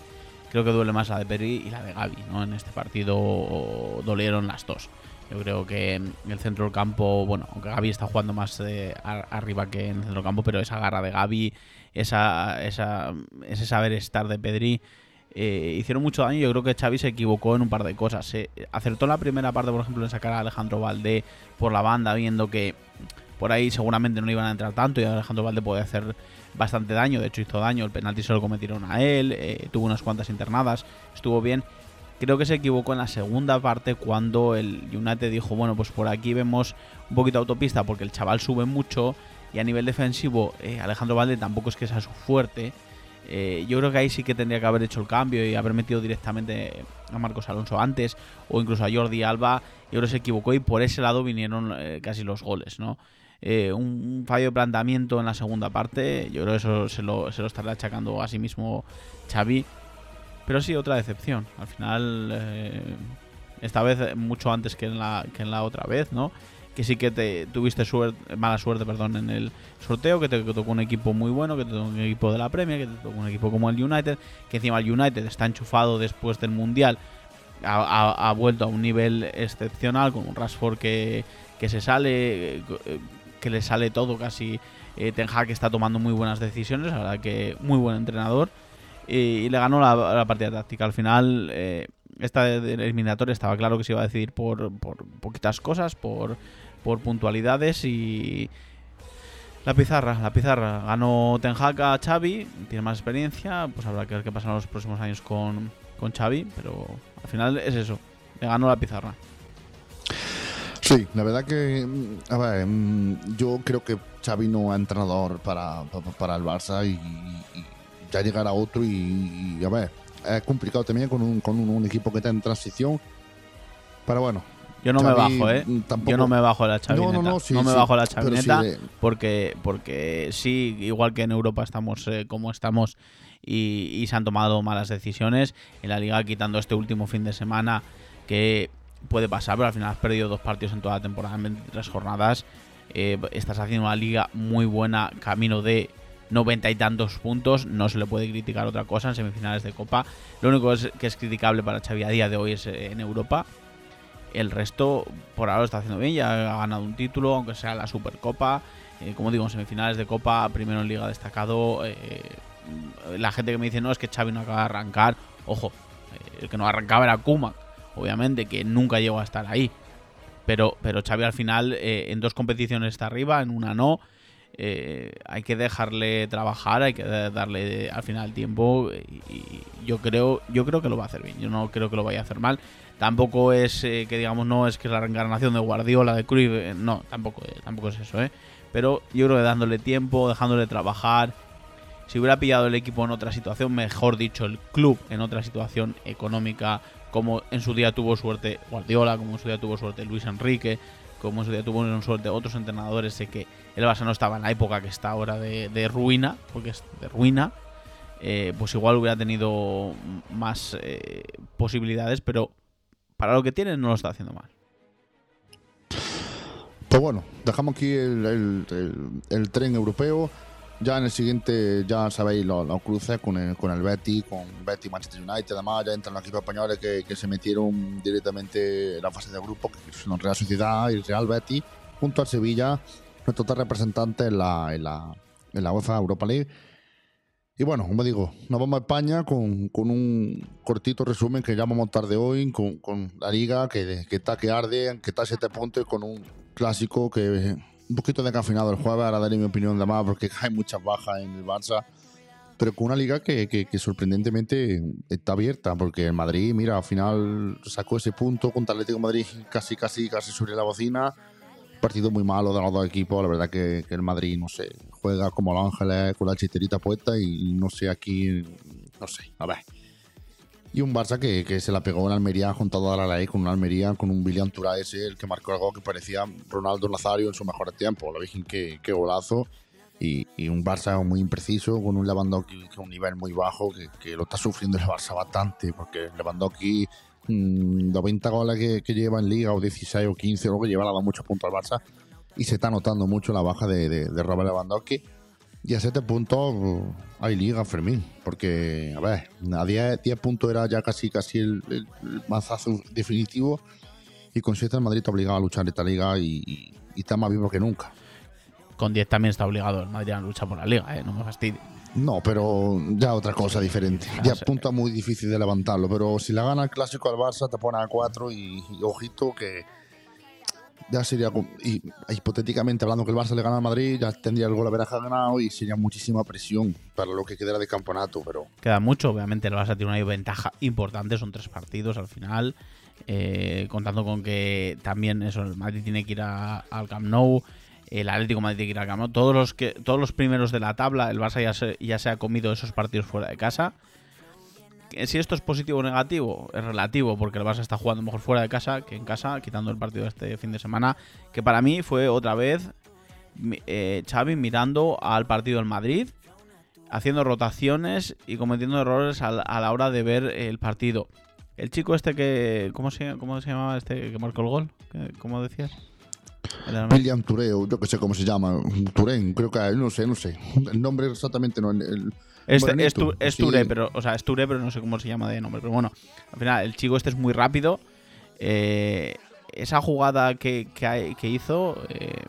Speaker 3: Creo que duele más la de Pedri y la de Gaby, ¿no? En este partido dolieron las dos. Yo creo que en el centro del campo, bueno, aunque Gaby está jugando más eh, ar- arriba que en el centro del campo, pero esa garra de Gaby, esa, esa, ese saber estar de Pedri, eh, hicieron mucho daño. Yo creo que Xavi se equivocó en un par de cosas. Se acertó en la primera parte, por ejemplo, en sacar a Alejandro Valdé por la banda, viendo que por ahí seguramente no iban a entrar tanto y Alejandro Valde puede hacer bastante daño. De hecho, hizo daño. El penalti se lo cometieron a él. eh, tuvo unas cuantas internadas. Estuvo bien. Creo que se equivocó en la segunda parte cuando el United dijo, bueno, pues por aquí vemos un poquito de autopista porque el chaval sube mucho y a nivel defensivo eh, Alejandro Valde tampoco es que sea su fuerte. Eh, yo creo que ahí sí que tendría que haber hecho el cambio y haber metido directamente a Marcos Alonso antes o incluso a Jordi Alba. Yo creo que se equivocó y por ese lado vinieron casi los goles, ¿no? Eh, un, fallo de planteamiento en la segunda parte, yo creo que eso se lo, se lo estará achacando a sí mismo Xavi. Pero sí, otra decepción. Al final, eh, esta vez eh, mucho antes que en la, que en la otra vez, ¿no? Que sí que te tuviste suerte, mala suerte, perdón, en el sorteo, que te tocó un equipo muy bueno, que te tocó un equipo de la Premier, que te tocó un equipo como el United, que encima el United está enchufado después del Mundial, ha, ha- vuelto a un nivel excepcional, con un Rashford que, que se sale, que le sale todo casi. Eh, Ten está tomando muy buenas decisiones, la verdad que muy buen entrenador. Y, le ganó la, la partida táctica. Al final, eh, esta eliminatoria estaba claro que se iba a decidir por, por poquitas cosas, por, por puntualidades y. La pizarra, la pizarra. Ganó Ten a Xavi, tiene más experiencia, pues habrá que ver qué pasa en los próximos años con, con Xavi, pero al final es eso, le ganó la pizarra.
Speaker 2: Sí, la verdad que, mm, a ver, mm, yo creo que Xavi no es entrenador para, para, para el Barça y, y ya llegará otro y, y, a ver, es complicado también con un, con un, un equipo que está en transición. Pero bueno,
Speaker 3: Yo no me bajo, ¿eh?
Speaker 2: tampoco-
Speaker 3: Yo no me bajo la
Speaker 2: no,
Speaker 3: chavineta.
Speaker 2: no, no, sí,
Speaker 3: me
Speaker 2: sí,
Speaker 3: bajo la
Speaker 2: sí,
Speaker 3: chavineta
Speaker 2: de-
Speaker 3: porque, porque sí, igual que en Europa estamos eh, como estamos y, y se han tomado malas decisiones. En la liga, quitando este último fin de semana, que puede pasar, pero al final has perdido dos partidos en toda la temporada en 23 jornadas. Eh, estás haciendo una liga muy buena, camino de noventa y tantos puntos. No se le puede criticar otra cosa en semifinales de Copa. Lo único que es criticable para Xavi a día de hoy es eh, en Europa. El resto, por ahora lo está haciendo bien, ya ha ganado un título, aunque sea la Supercopa. Eh, como digo, en semifinales de Copa, primero en Liga destacado. la gente que me dice, no, es que Xavi no acaba de arrancar. Ojo, el que no arrancaba era Kuma, obviamente, que nunca llegó a estar ahí. Pero, pero Xavi al final, eh, en dos competiciones está arriba, en una no. Eh, hay que dejarle trabajar, hay que darle al final tiempo y, yo creo yo creo que lo va a hacer bien. Yo no creo que lo vaya a hacer mal. Tampoco es eh, que digamos no es que es la reencarnación de Guardiola, de Cruyff, no, tampoco tampoco es eso, ¿eh? Pero yo creo que dándole tiempo, dejándole trabajar, si hubiera pillado el equipo en otra situación, mejor dicho, el club en otra situación económica, como en su día tuvo suerte Guardiola, como en su día tuvo suerte Luis Enrique, como en su día tuvo suerte otros entrenadores, sé que el Barça no estaba en la época que está ahora de, ruina, porque es de ruina, eh, pues igual hubiera tenido más eh, posibilidades, pero para lo que tiene no lo está haciendo mal.
Speaker 2: Pues bueno, dejamos aquí el tren europeo. Ya en el siguiente, ya sabéis, los, cruces con el, con el Betty, con Betty, Manchester United, además ya entran los equipos españoles que, que se metieron directamente en la fase de grupo, que son Real Sociedad y Real Betty, junto al Sevilla, nuestros tres representantes en la, en la, en la UEFA Europa League. Y bueno, como digo, nos vamos a España con, con un cortito resumen que ya vamos a montar de hoy, con, con la liga que, que está que arde, que está a siete puntos, con un clásico que un poquito descafinado el jueves, ahora daré mi opinión de más porque hay muchas bajas en el Barça. pero con una liga que, que- que sorprendentemente está abierta, porque el Madrid, mira, al final sacó ese punto contra Atlético de Madrid casi, casi, casi sobre la bocina. Partido muy malo de los dos equipos, la verdad que, que el Madrid, no sé, juega como los Ángeles con la chiterita puesta y no sé aquí, no sé, a ver. Y un Barça que, que se la pegó en Almería con toda la ley, con una Almería, con un William Turá ese, el que marcó algo que parecía Ronaldo Nazario en su mejor tiempo. La Virgen, qué, qué golazo. Y, y un Barça muy impreciso, con un Lewandowski que un nivel muy bajo, que, que lo está sufriendo el Barça bastante, porque Lewandowski, mm, 90 goles que, que lleva en Liga, o 16 o 15, luego lleva, le dado muchos puntos al Barça, y se está notando mucho la baja de, de, de Robert Lewandowski. Y a 7 puntos hay Liga, Fermín, porque, a ver, a 10, 10 puntos era ya casi, casi el, el- el mazazo definitivo, y con 7 el Madrid está obligado a luchar esta Liga y, y- y está más vivo que nunca.
Speaker 3: Con 10 también está obligado el Madrid a luchar por la liga, ¿eh? No me fastidies.
Speaker 2: No, pero ya otra cosa diferente. Ya
Speaker 3: sí.
Speaker 2: punto muy difícil de levantarlo, pero si la gana el clásico al Barça te pone a 4 y, y ojito que ya sería y hipotéticamente hablando que el Barça le gana al Madrid, ya tendría el gol a ganado y sería muchísima presión para lo que quedara de campeonato, pero
Speaker 3: Queda mucho, obviamente el Barça tiene una ventaja importante, son tres partidos al final, eh, contando con que también eso, el Madrid tiene que ir a- al Camp Nou, el Atlético Madrid tiene que ir al Camp Nou, todos los, que, todos los primeros de la tabla, el Barça ya se, ya se ha comido esos partidos fuera de casa. Que Si esto es positivo o negativo, es relativo, porque el Barça está jugando mejor fuera de casa que en casa, quitando el partido de este fin de semana, que para mí fue otra vez eh, Xavi mirando al partido del Madrid, haciendo rotaciones y cometiendo errores al- a, la hora de ver el partido. El chico este que. ¿Cómo se, cómo se llamaba este que marcó el gol? ¿Qué- ¿Cómo decías?
Speaker 2: William Touré, o yo que sé cómo se llama, Turén, creo que no sé, no sé. El nombre exactamente no. el-
Speaker 3: Este- es, Tu- es
Speaker 2: sí.
Speaker 3: Touré, pero, o sea, es pero no sé cómo se llama de nombre. Pero bueno, al final, el chico este es muy rápido. Eh, esa jugada que, que, que hizo, eh,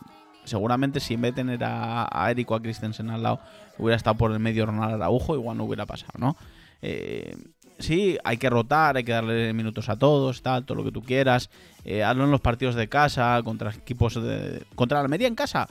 Speaker 3: seguramente si en vez de tener a, a Eric o a Christensen al lado, hubiera estado por el medio Ronald Araujo, igual no hubiera pasado, ¿no? Eh, sí, hay que rotar, hay que darle minutos a todos, tal, todo lo que tú quieras. Eh, hazlo en los partidos de casa, contra equipos de. Contra la Almería en casa,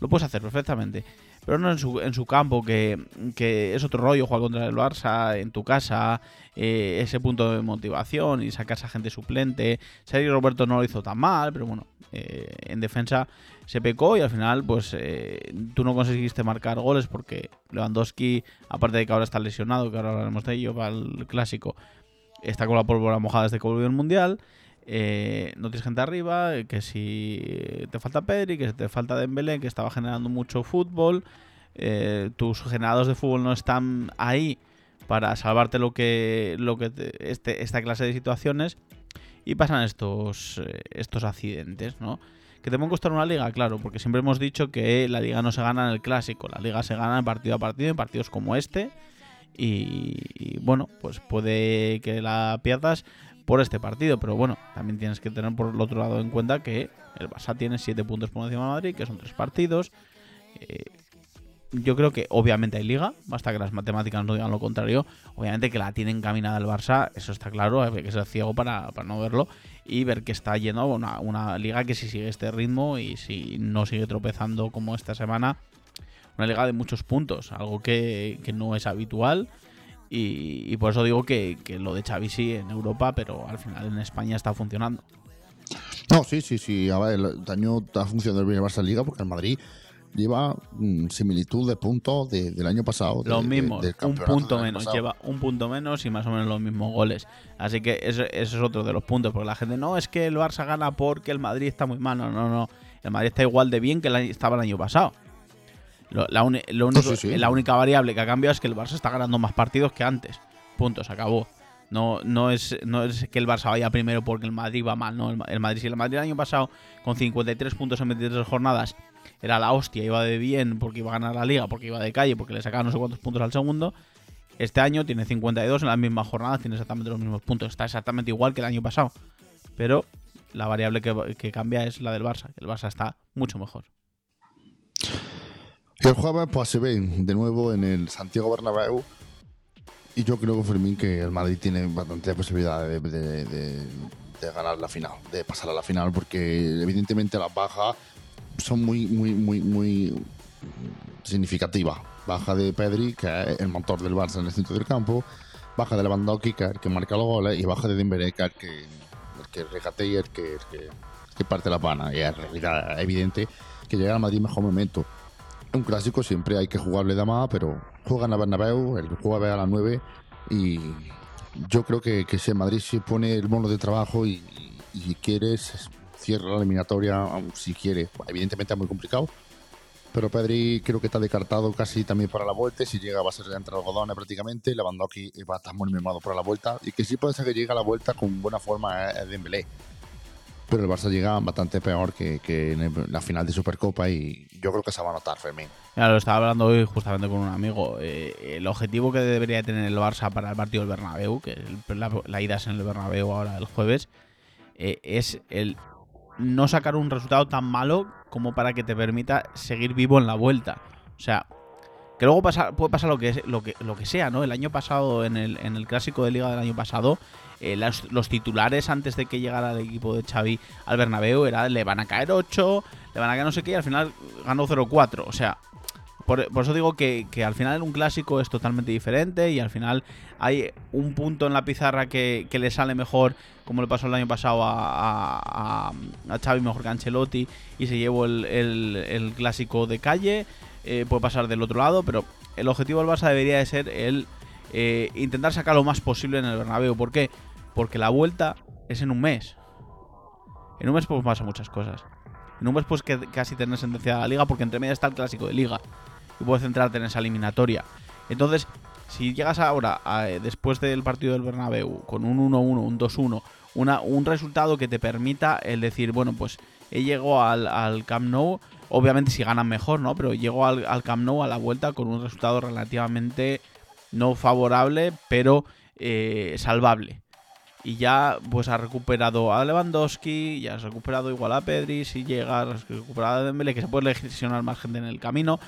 Speaker 3: lo puedes hacer perfectamente. Pero no en su, en su campo, que, que es otro rollo jugar contra el Barça, en tu casa, eh, ese punto de motivación y sacar a gente suplente. Sergio Roberto no lo hizo tan mal, pero bueno, eh, en defensa se pecó y al final, pues eh, tú no conseguiste marcar goles porque Lewandowski, aparte de que ahora está lesionado, que ahora hablaremos de ello, para el clásico, está con la pólvora mojada desde que volvió el mundial. Eh, no tienes gente arriba, eh, que si te falta Pedri, que te falta Dembélé, que estaba generando mucho fútbol, eh, tus generados de fútbol no están ahí para salvarte lo que, lo que te- este, esta clase de situaciones y pasan estos, eh, estos accidentes, ¿no? ¿Que te pueden costar una liga? Claro, porque siempre hemos dicho que la liga no se gana en el clásico, la liga se gana partido a partido, en partidos como este. Y, bueno, pues puede que la pierdas por este partido, pero bueno, también tienes que tener por el otro lado en cuenta que el Barça tiene 7 puntos por encima de Madrid, que son 3 partidos. Eh, yo creo que obviamente hay liga, basta que las matemáticas no digan lo contrario. Obviamente que la tiene encaminada el Barça, eso está claro, hay que ser ciego para, no verlo y ver que está yendo a una, liga que si sigue este ritmo y si no sigue tropezando como esta semana, una liga de muchos puntos, algo que no es habitual. Y, y por eso digo que, que lo de Xavi sí en Europa, pero al final en España está funcionando.
Speaker 2: No, sí, sí, sí. A ver, el año está funcionando bien el Barça Liga porque el Madrid lleva mm, similitud de puntos de- del año pasado.
Speaker 3: Los
Speaker 2: de-
Speaker 3: mismos, un punto menos,
Speaker 2: pasado.
Speaker 3: lleva un punto menos y más o menos los mismos goles. Así que eso, eso es otro de los puntos, porque la gente no es que el Barça gana porque el Madrid está muy mal, no, no, no. El Madrid está igual de bien que el estaba el año pasado. Lo- la, uni- lo único-
Speaker 2: sí, sí.
Speaker 3: la única variable que ha cambiado es que el Barça está ganando más partidos que antes. Punto, se acabó. No, no, es, no es que el Barça vaya primero porque el Madrid va mal, no. El, Ma- el Madrid, si el Madrid el año pasado con 53 puntos en 23 jornadas era la hostia, iba de bien porque iba a ganar la liga, porque iba de calle, porque le sacaba no sé cuántos puntos al segundo. Este año tiene 52 en las mismas jornadas, tiene exactamente los mismos puntos. Está exactamente igual que el año pasado. Pero la variable que, que cambia es la del Barça, el Barça está mucho mejor.
Speaker 2: Y el jueves pues se ven de nuevo en el Santiago Bernabéu y yo creo, Fermín, que el Madrid tiene bastante posibilidad de, de- de- de ganar la final, de pasar a la final, porque evidentemente las bajas son muy, muy, muy, muy significativas. Baja de Pedri, que es el motor del Barça en el centro del campo. Baja de Lewandowski, que es el que marca los goles. Y baja de Dembélé, que es el que, el que regate y el que, el que, que parte la pana. Y es realidad evidente que llega al Madrid mejor momento. Un clásico siempre hay que jugarle más, pero juega en la Bernabéu, el juega a las 9 y yo creo que, que si el Madrid se pone el mono de trabajo y, y, si quieres cierra la eliminatoria, si quiere. Evidentemente es muy complicado, pero Pedri creo que está descartado casi también para la vuelta. y Si llega va a ser entre algodones prácticamente. Lewandowski va a estar muy mimado para la vuelta. Y que sí puede ser que llegue a la vuelta con buena forma es Dembélé pero el Barça llega bastante peor que, en, la final de Supercopa y yo creo que se va a notar, Fermín.
Speaker 3: Ya lo estaba hablando hoy justamente con un amigo. eh, el objetivo que debería tener el Barça para el partido del Bernabéu, que el- la, la ida es en el Bernabéu ahora el jueves, eh, es el no sacar un resultado tan malo como para que te permita seguir vivo en la vuelta. O sea, que luego pasa, puede pasar lo que, lo, que, lo que sea, ¿no? El año pasado, en el, en el clásico de liga del año pasado, eh, los titulares antes de que llegara el equipo de Xavi al Bernabéu era le van a caer 8, le van a caer no sé qué, y al final ganó 0-4. O sea, por, eso digo que, al final un clásico es totalmente diferente y al final hay un punto en la pizarra que, le sale mejor, como le pasó el año pasado a, a, Xavi mejor que Ancelotti y se llevó el, el- el clásico de calle, eh, puede pasar del otro lado, pero el objetivo del Barça debería de ser el eh, intentar sacar lo más posible en el Bernabéu. ¿Por qué? Porque la vuelta es en un mes. En un mes pues pasan muchas cosas. En un mes pues que casi tener sentenciada la liga porque entre medias está el clásico de liga y puedes centrarte en esa eliminatoria. Entonces, si llegas ahora, a- después del partido del Bernabéu, con un 1-1, un 2-1, una, un resultado que te permita el decir, bueno, pues llegado al, al Camp Nou, obviamente si ganan mejor, ¿no? Pero llego al, al Camp Nou a la vuelta con un resultado relativamente no favorable, pero eh, salvable. Y ya pues ha recuperado a Lewandowski, ya has recuperado igual a Pedri, si llega, has recuperado a Dembélé, que se puede lesionar más gente en el camino,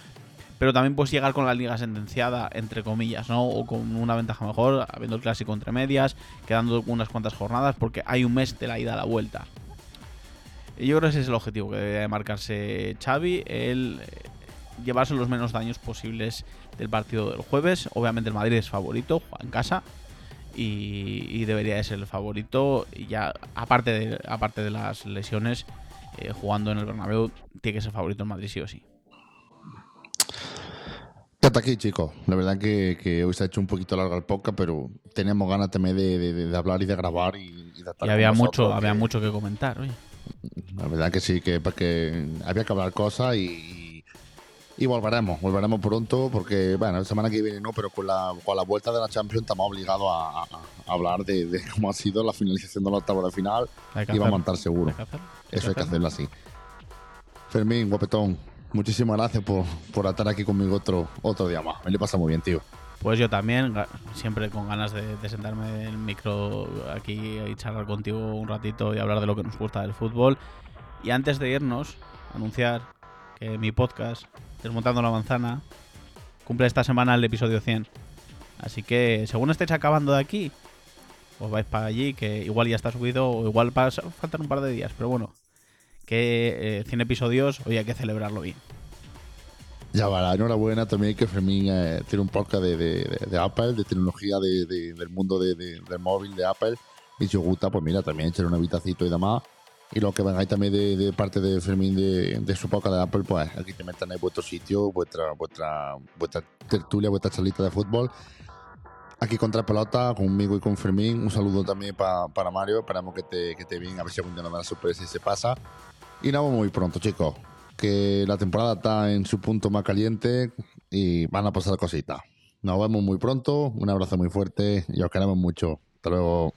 Speaker 3: pero también puedes llegar con la liga sentenciada, entre comillas, ¿no? O con una ventaja mejor, habiendo el clásico entre medias, quedando unas cuantas jornadas, porque hay un mes de la ida a la vuelta. Y yo creo que ese es el objetivo que debe de marcarse Xavi, el eh, llevarse los menos daños posibles del partido del jueves. Obviamente el Madrid es favorito, juega en casa. Y, y debería de ser el favorito. Y ya, aparte de, aparte de las lesiones, eh, jugando en el Bernabéu, tiene que ser favorito el Madrid sí o sí.
Speaker 2: Hasta aquí, chicos. La verdad que, que hoy se ha hecho un poquito largo el podcast, pero tenemos ganas también de, de- de hablar y de grabar y, y de estar
Speaker 3: Y
Speaker 2: con
Speaker 3: había mucho, había
Speaker 2: que-
Speaker 3: mucho que comentar, oye.
Speaker 2: La verdad que sí, que porque había que hablar cosas y, y volveremos, volveremos pronto porque, bueno, la semana que viene no, pero con la, con la vuelta de la Champions estamos obligados a, hablar de, de cómo ha sido la finalización de la octava de final
Speaker 3: que
Speaker 2: y vamos a estar seguros.
Speaker 3: Que.
Speaker 2: Eso hay que hacerlo así. Fermín, guapetón, muchísimas gracias por, por estar aquí conmigo otro, otro día más. Me lo he pasado muy bien, tío.
Speaker 3: Pues yo también, siempre con ganas de, sentarme en el micro aquí y charlar contigo un ratito y hablar de lo que nos gusta del fútbol. Y antes de irnos, anunciar que mi podcast, Desmontando la Manzana, cumple esta semana el episodio 100. Así que, según estéis acabando de aquí, os vais para allí, que igual ya está subido o igual pas- faltan un par de días, pero bueno, que eh, 100 episodios, hoy hay que celebrarlo bien.
Speaker 2: Ya va, enhorabuena también que Fermín eh, tiene un podcast de, Apple, de tecnología de- de- del mundo de- de- del móvil de Apple. Y si os gusta, pues mira, también echar un habitacito y demás. Y lo que vengáis también de, parte de Fermín de, su podcast de Apple, pues aquí también tenéis vuestro sitio, vuestra, vuestra, vuestra tertulia, vuestra charlita de fútbol. Aquí contra pelota, conmigo y con Fermín. Un saludo también pa- para Mario. Esperamos que te, que te bien, a ver si algún día nos da la sorpresa y se pasa. Y nos muy pronto, chicos. Que la temporada está en su punto más caliente y van a pasar cositas. Nos vemos muy pronto. Un abrazo muy fuerte y os queremos mucho. Hasta luego.